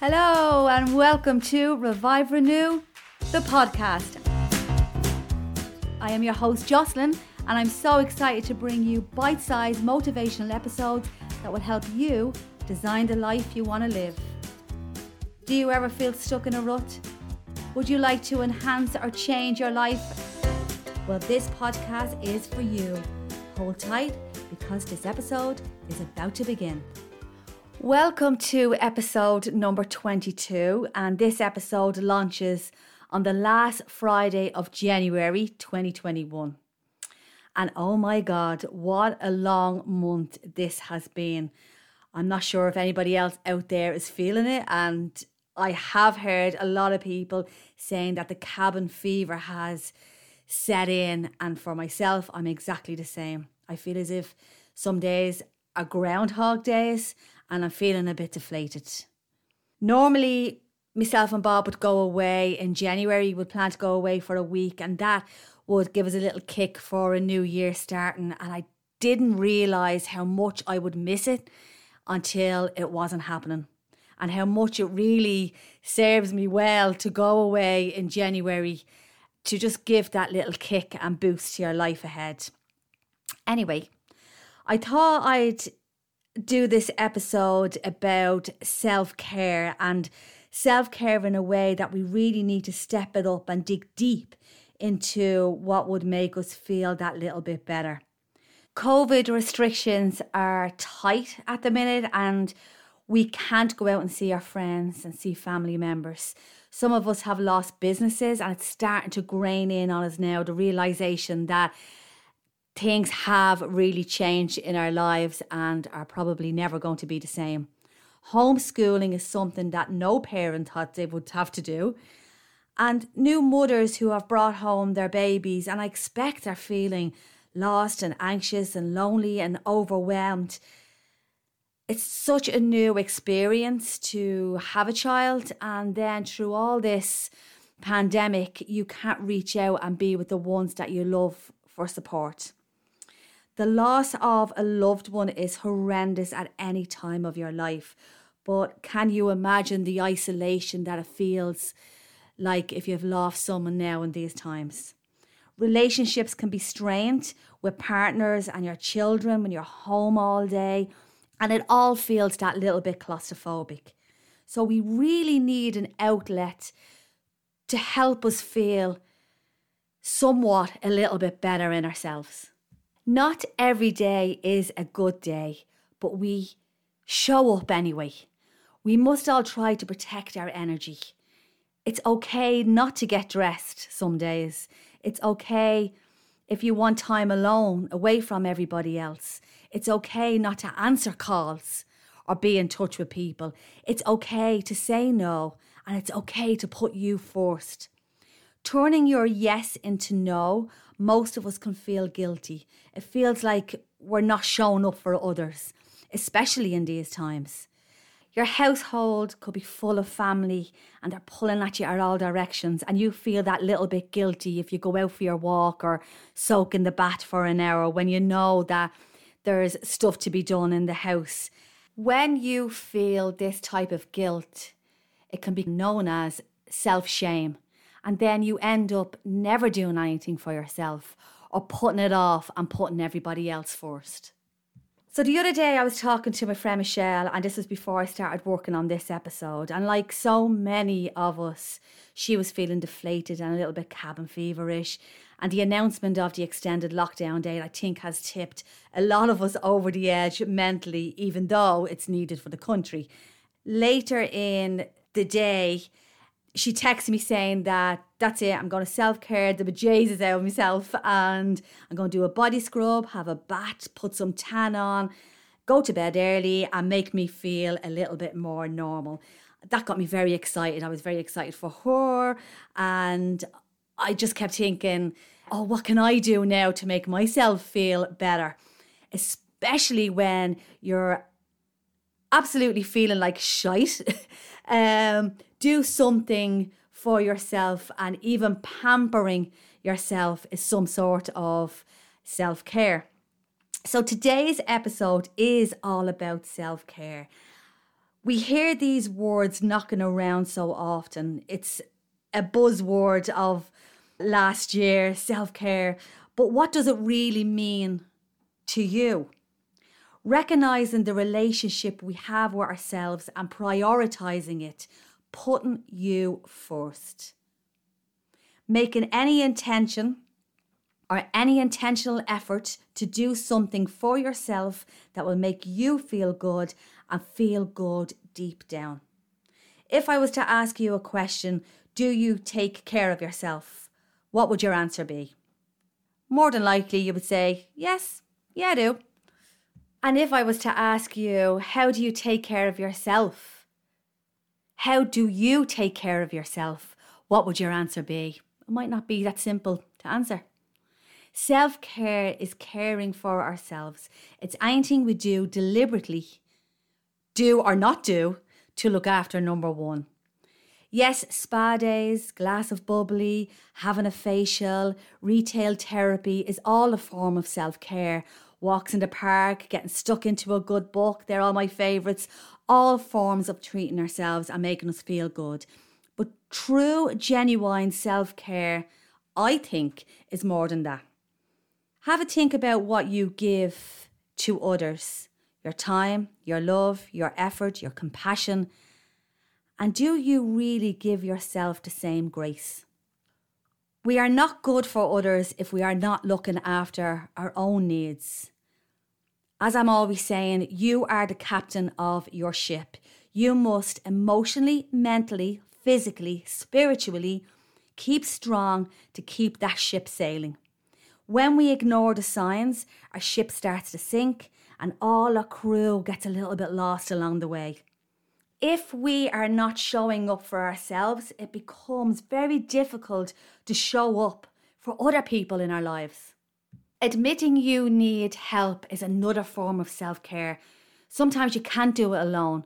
Hello, and welcome to Revive Renew, the podcast. I am your host, Jocelyn, and I'm so excited to bring you bite sized motivational episodes that will help you design the life you want to live. Do you ever feel stuck in a rut? Would you like to enhance or change your life? Well, this podcast is for you. Hold tight because this episode is about to begin. Welcome to episode number 22, and this episode launches on the last Friday of January 2021. And oh my God, what a long month this has been. I'm not sure if anybody else out there is feeling it, and I have heard a lot of people saying that the cabin fever has set in, and for myself, I'm exactly the same. I feel as if some days are groundhog days and I'm feeling a bit deflated. Normally, myself and Bob would go away in January, we'd plan to go away for a week, and that would give us a little kick for a new year starting. And I didn't realise how much I would miss it until it wasn't happening. And how much it really serves me well to go away in January to just give that little kick and boost to your life ahead. Anyway, I thought I'd do this episode about self care and self care in a way that we really need to step it up and dig deep into what would make us feel that little bit better. COVID restrictions are tight at the minute and we can't go out and see our friends and see family members. Some of us have lost businesses and it's starting to grain in on us now the realization that things have really changed in our lives and are probably never going to be the same. Homeschooling is something that no parent thought they would have to do. And new mothers who have brought home their babies, and I expect are feeling lost and anxious and lonely and overwhelmed. It's such a new experience to have a child, and then through all this pandemic, you can't reach out and be with the ones that you love for support. The loss of a loved one is horrendous at any time of your life. But can you imagine the isolation that it feels like if you've lost someone now in these times? Relationships can be strained with partners and your children when you're home all day, and it all feels that little bit claustrophobic. So, we really need an outlet to help us feel somewhat a little bit better in ourselves. Not every day is a good day, but we show up anyway. We must all try to protect our energy. It's okay not to get dressed some days. It's okay if you want time alone, away from everybody else. It's okay not to answer calls or be in touch with people. It's okay to say no, and it's okay to put you first. Turning your yes into no most of us can feel guilty. It feels like we're not showing up for others, especially in these times. Your household could be full of family and they're pulling at you in all directions, and you feel that little bit guilty if you go out for your walk or soak in the bath for an hour when you know that there's stuff to be done in the house. When you feel this type of guilt, it can be known as self shame. And then you end up never doing anything for yourself or putting it off and putting everybody else first. So the other day I was talking to my friend Michelle, and this was before I started working on this episode. And like so many of us, she was feeling deflated and a little bit cabin feverish. And the announcement of the extended lockdown date, I think, has tipped a lot of us over the edge mentally, even though it's needed for the country. Later in the day, she texted me saying that that's it, I'm going to self care the bejesus out of myself and I'm going to do a body scrub, have a bath, put some tan on, go to bed early, and make me feel a little bit more normal. That got me very excited. I was very excited for her, and I just kept thinking, oh, what can I do now to make myself feel better? Especially when you're absolutely feeling like shite. um, do something for yourself, and even pampering yourself is some sort of self care. So, today's episode is all about self care. We hear these words knocking around so often. It's a buzzword of last year, self care. But what does it really mean to you? Recognizing the relationship we have with ourselves and prioritizing it, putting you first. Making any intention or any intentional effort to do something for yourself that will make you feel good and feel good deep down. If I was to ask you a question, do you take care of yourself? What would your answer be? More than likely, you would say, Yes, yeah, I do. And if I was to ask you, How do you take care of yourself? How do you take care of yourself? What would your answer be? It might not be that simple to answer. Self care is caring for ourselves. It's anything we do deliberately, do or not do, to look after number one. Yes, spa days, glass of bubbly, having a facial, retail therapy is all a form of self care. Walks in the park, getting stuck into a good book, they're all my favourites. All forms of treating ourselves and making us feel good. But true, genuine self care, I think, is more than that. Have a think about what you give to others your time, your love, your effort, your compassion. And do you really give yourself the same grace? We are not good for others if we are not looking after our own needs. As I'm always saying, you are the captain of your ship. You must emotionally, mentally, physically, spiritually keep strong to keep that ship sailing. When we ignore the signs, our ship starts to sink and all our crew gets a little bit lost along the way. If we are not showing up for ourselves, it becomes very difficult to show up for other people in our lives. Admitting you need help is another form of self care. Sometimes you can't do it alone.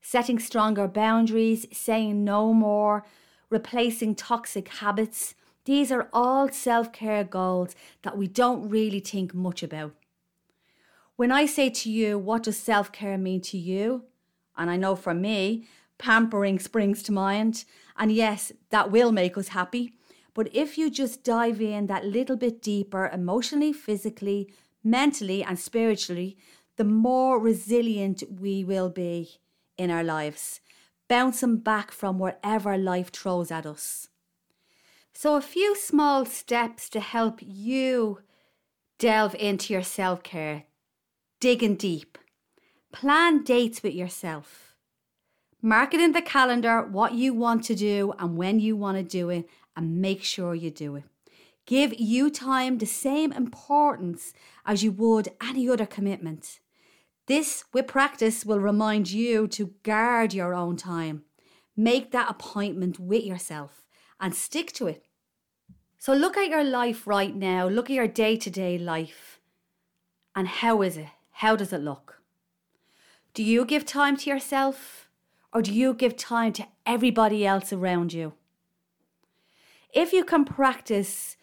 Setting stronger boundaries, saying no more, replacing toxic habits, these are all self care goals that we don't really think much about. When I say to you, what does self care mean to you? And I know for me, pampering springs to mind. And yes, that will make us happy. But if you just dive in that little bit deeper, emotionally, physically, mentally, and spiritually, the more resilient we will be in our lives, bouncing back from wherever life throws at us. So, a few small steps to help you delve into your self care, digging deep. Plan dates with yourself. Mark it in the calendar what you want to do and when you want to do it, and make sure you do it. Give you time the same importance as you would any other commitment. This, with practice, will remind you to guard your own time. Make that appointment with yourself and stick to it. So look at your life right now, look at your day to day life, and how is it? How does it look? Do you give time to yourself or do you give time to everybody else around you? If you can practice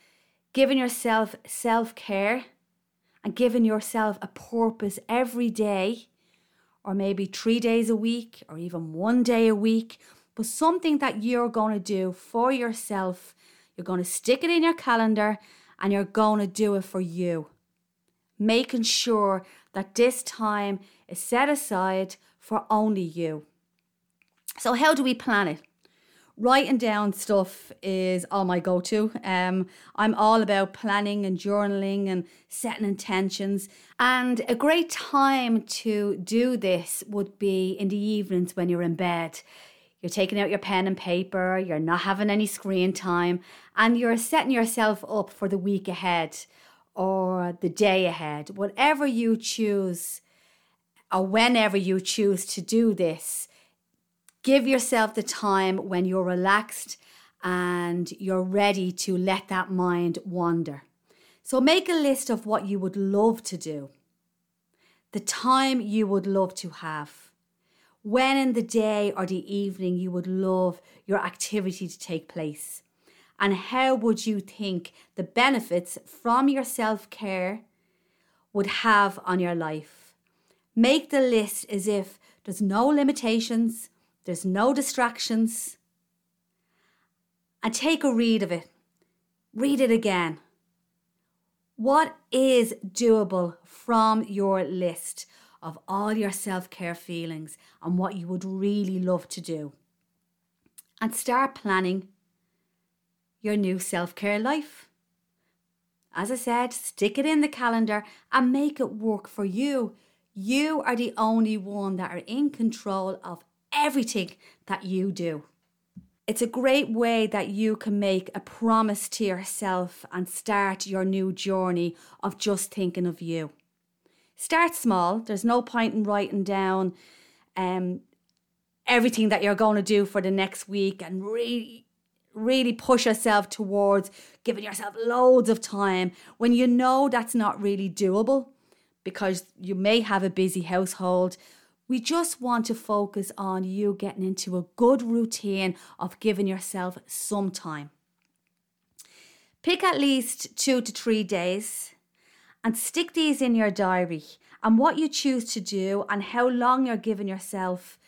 giving yourself self care and giving yourself a purpose every day, or maybe three days a week, or even one day a week, but something that you're going to do for yourself. You're going to stick it in your calendar and you're going to do it for you. Making sure that this time is set aside for only you. So, how do we plan it? Writing down stuff is all my go to. Um, I'm all about planning and journaling and setting intentions. And a great time to do this would be in the evenings when you're in bed. You're taking out your pen and paper, you're not having any screen time, and you're setting yourself up for the week ahead or the day ahead. Whatever you choose, or whenever you choose to do this, give yourself the time when you're relaxed and you're ready to let that mind wander. So make a list of what you would love to do, the time you would love to have when in the day or the evening you would love your activity to take place? And how would you think the benefits from your self care would have on your life? Make the list as if There's no limitations, there's no distractions. And take a read of it. Read it again. What is doable from your list of all your self care feelings and what you would really love to do? And start planning your new self care life. As I said, stick it in the calendar and make it work for you. You are the only one that are in control of everything that you do. It's a great way that you can make a promise to yourself and start your new journey of just thinking of you. Start small. There's no point in writing down um, everything that you're going to do for the next week and really really push yourself towards giving yourself loads of time when you know that's not really doable because you may have a busy household. We just want to focus on you getting into a good routine of giving yourself some time. Pick at least two to three days and stick these in your diary and what you choose to do and how long you're giving yourself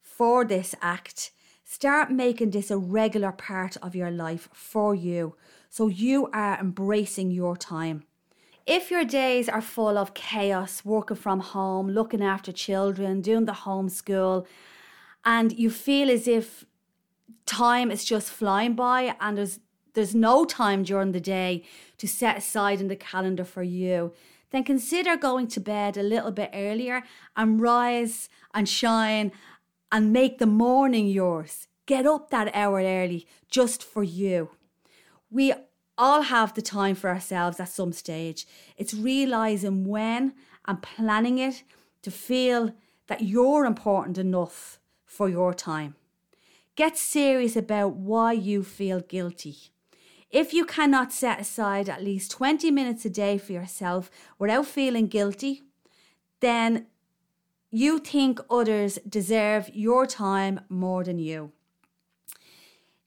for this act Start making this a regular part of your life for you so you are embracing your time. If your days are full of chaos, working from home, looking after children, doing the homeschool, and you feel as if time is just flying by and there's there's no time during the day to set aside in the calendar for you, then consider going to bed a little bit earlier and rise and shine and make the morning yours. Get up that hour early just for you. We all have the time for ourselves at some stage. It's realizing when and planning it to feel that you're important enough for your time. Get serious about why you feel guilty. If you cannot set aside at least 20 minutes a day for yourself without feeling guilty, then you think others deserve your time more than you.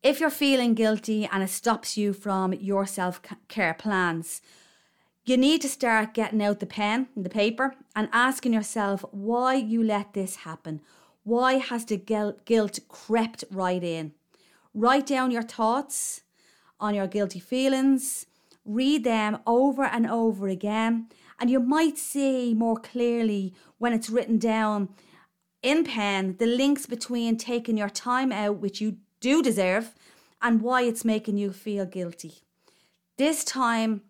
If you're feeling guilty and it stops you from your self care plans, you need to start getting out the pen and the paper and asking yourself why you let this happen. Why has the guilt crept right in? Write down your thoughts on your guilty feelings, read them over and over again, and you might see more clearly when it's written down in pen the links between taking your time out, which you do deserve, and why it's making you feel guilty. This time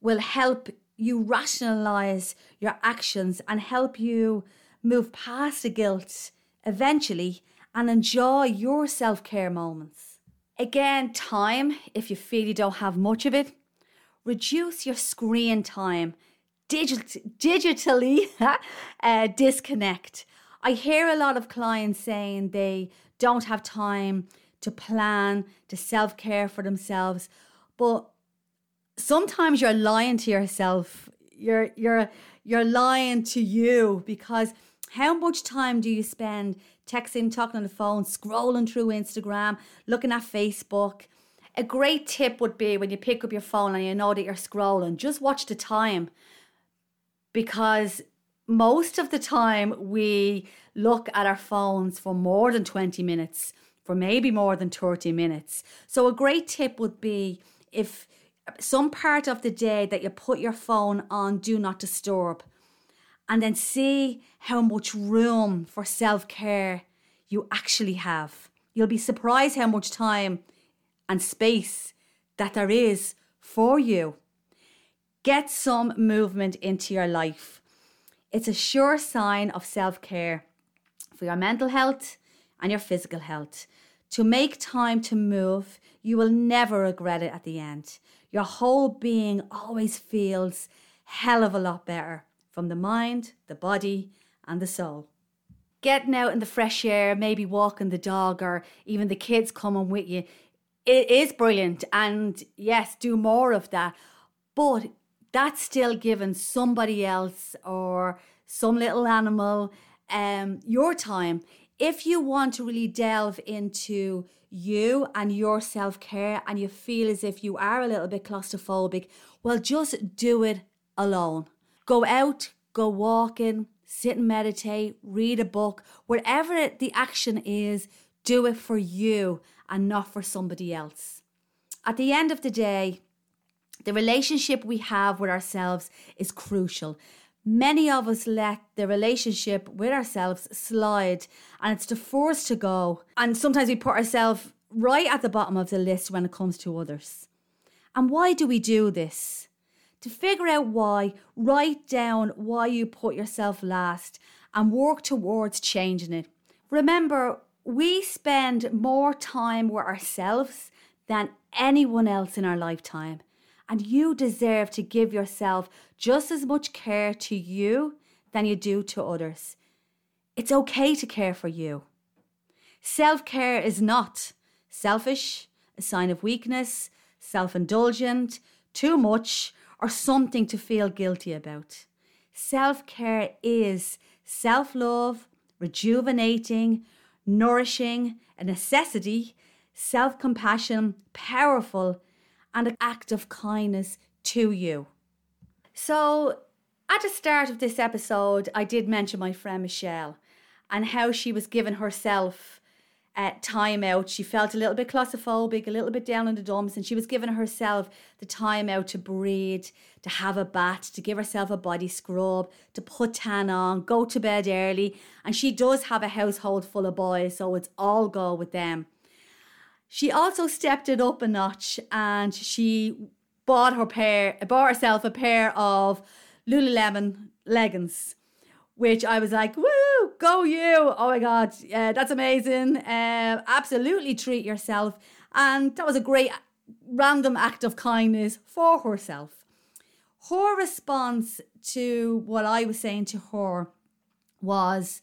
will help you rationalize your actions and help you move past the guilt eventually and enjoy your self care moments. Again, time, if you feel you don't have much of it, reduce your screen time, digit- digitally uh, disconnect. I hear a lot of clients saying they don't have time to plan, to self care for themselves, but sometimes you're lying to yourself. You're you're you're lying to you because how much time do you spend texting, talking on the phone, scrolling through Instagram, looking at Facebook? A great tip would be when you pick up your phone and you know that you're scrolling, just watch the time because most of the time we look at our phones for more than 20 minutes, for maybe more than 30 minutes. So, a great tip would be if some part of the day that you put your phone on do not disturb and then see how much room for self care you actually have. You'll be surprised how much time and space that there is for you. Get some movement into your life. It's a sure sign of self care for your mental health and your physical health. To make time to move, you will never regret it at the end. Your whole being always feels hell of a lot better from the mind, the body, and the soul. Getting out in the fresh air, maybe walking the dog, or even the kids coming with you, it is brilliant. And yes, do more of that. But that's still giving somebody else or some little animal um, your time. If you want to really delve into you and your self care and you feel as if you are a little bit claustrophobic, well, just do it alone. Go out, go walking, sit and meditate, read a book, whatever the action is, do it for you and not for somebody else. At the end of the day, the relationship we have with ourselves is crucial. Many of us let the relationship with ourselves slide and it's the force to go. And sometimes we put ourselves right at the bottom of the list when it comes to others. And why do we do this? To figure out why, write down why you put yourself last and work towards changing it. Remember, we spend more time with ourselves than anyone else in our lifetime. And you deserve to give yourself just as much care to you than you do to others. It's okay to care for you. Self care is not selfish, a sign of weakness, self indulgent, too much, or something to feel guilty about. Self care is self love, rejuvenating, nourishing, a necessity, self compassion, powerful, and an act of kindness to you. So, at the start of this episode, I did mention my friend Michelle and how she was giving herself uh, time out. She felt a little bit claustrophobic, a little bit down in the dumps, and she was giving herself the time out to breathe, to have a bath, to give herself a body scrub, to put tan on, go to bed early. And she does have a household full of boys, so it's all go with them. She also stepped it up a notch and she bought her pair, bought herself a pair of Lululemon leggings which I was like, woo, go you. Oh my God, yeah, that's amazing. Uh, absolutely treat yourself. And that was a great random act of kindness for herself. Her response to what I was saying to her was,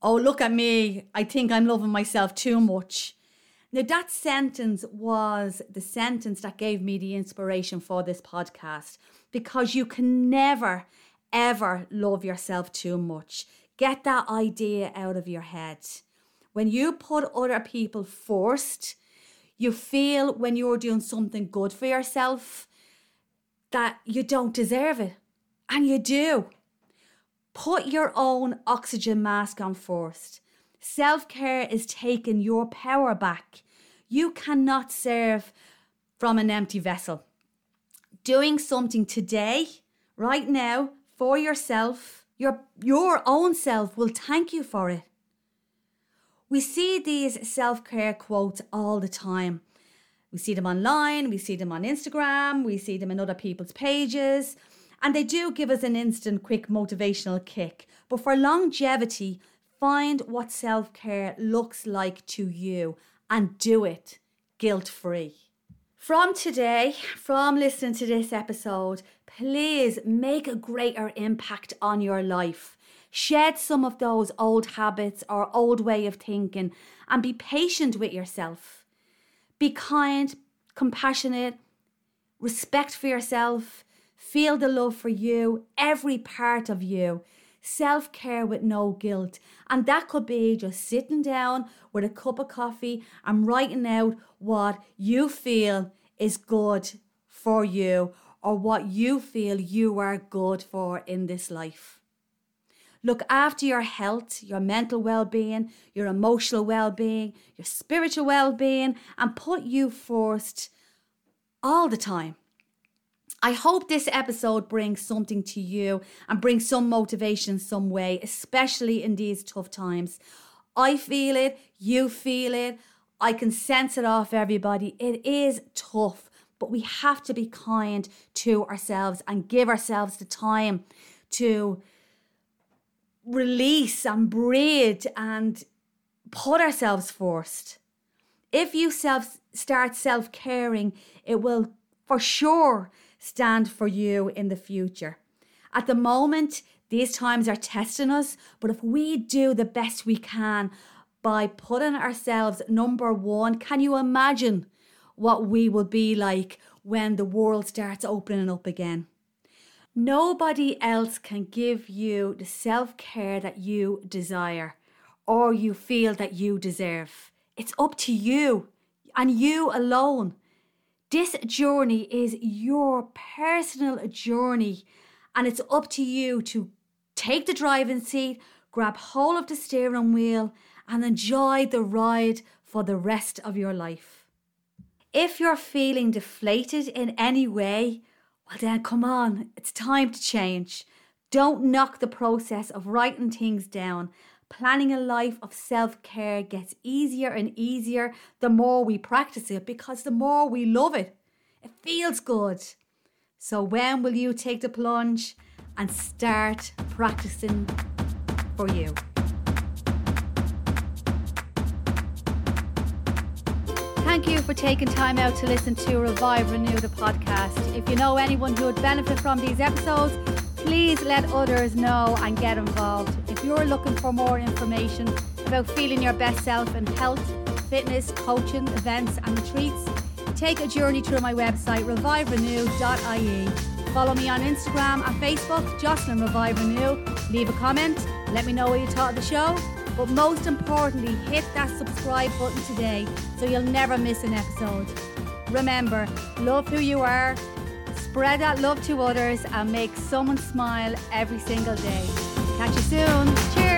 oh, look at me. I think I'm loving myself too much. Now, that sentence was the sentence that gave me the inspiration for this podcast because you can never, ever love yourself too much. Get that idea out of your head. When you put other people first, you feel when you're doing something good for yourself that you don't deserve it. And you do. Put your own oxygen mask on first. Self care is taking your power back. You cannot serve from an empty vessel. Doing something today, right now, for yourself, your, your own self will thank you for it. We see these self care quotes all the time. We see them online, we see them on Instagram, we see them in other people's pages, and they do give us an instant, quick motivational kick. But for longevity, find what self care looks like to you and do it guilt free. From today, from listening to this episode, please make a greater impact on your life. Shed some of those old habits or old way of thinking and be patient with yourself. Be kind, compassionate, respect for yourself, feel the love for you, every part of you. Self care with no guilt. And that could be just sitting down with a cup of coffee and writing out what you feel is good for you or what you feel you are good for in this life. Look after your health, your mental well being, your emotional well being, your spiritual well being, and put you first all the time. I hope this episode brings something to you and brings some motivation some way, especially in these tough times. I feel it, you feel it, I can sense it off everybody. It is tough, but we have to be kind to ourselves and give ourselves the time to release and breathe and put ourselves first. If you self start self caring, it will for sure stand for you in the future. At the moment, these times are testing us, but if we do the best we can by putting ourselves number one, can you imagine what we will be like when the world starts opening up again? Nobody else can give you the self care that you desire or you feel that you deserve. It's up to you and you alone. This journey is your personal journey, and it's up to you to take the driving seat, grab hold of the steering wheel, and enjoy the ride for the rest of your life. If you're feeling deflated in any way, well, then come on, it's time to change. Don't knock the process of writing things down. Planning a life of self care gets easier and easier the more we practice it because the more we love it. It feels good. So, when will you take the plunge and start practicing for you? Thank you for taking time out to listen to Revive Renew the podcast. If you know anyone who would benefit from these episodes, please let others know and get involved. You're looking for more information about feeling your best self in health, fitness, coaching, events, and retreats, take a journey through my website, reviverenew.ie. Follow me on Instagram and Facebook, Jocelyn Revive Renew. Leave a comment, let me know what you thought of the show. But most importantly, hit that subscribe button today so you'll never miss an episode. Remember, love who you are, spread that love to others, and make someone smile every single day. Catch you soon. Cheers.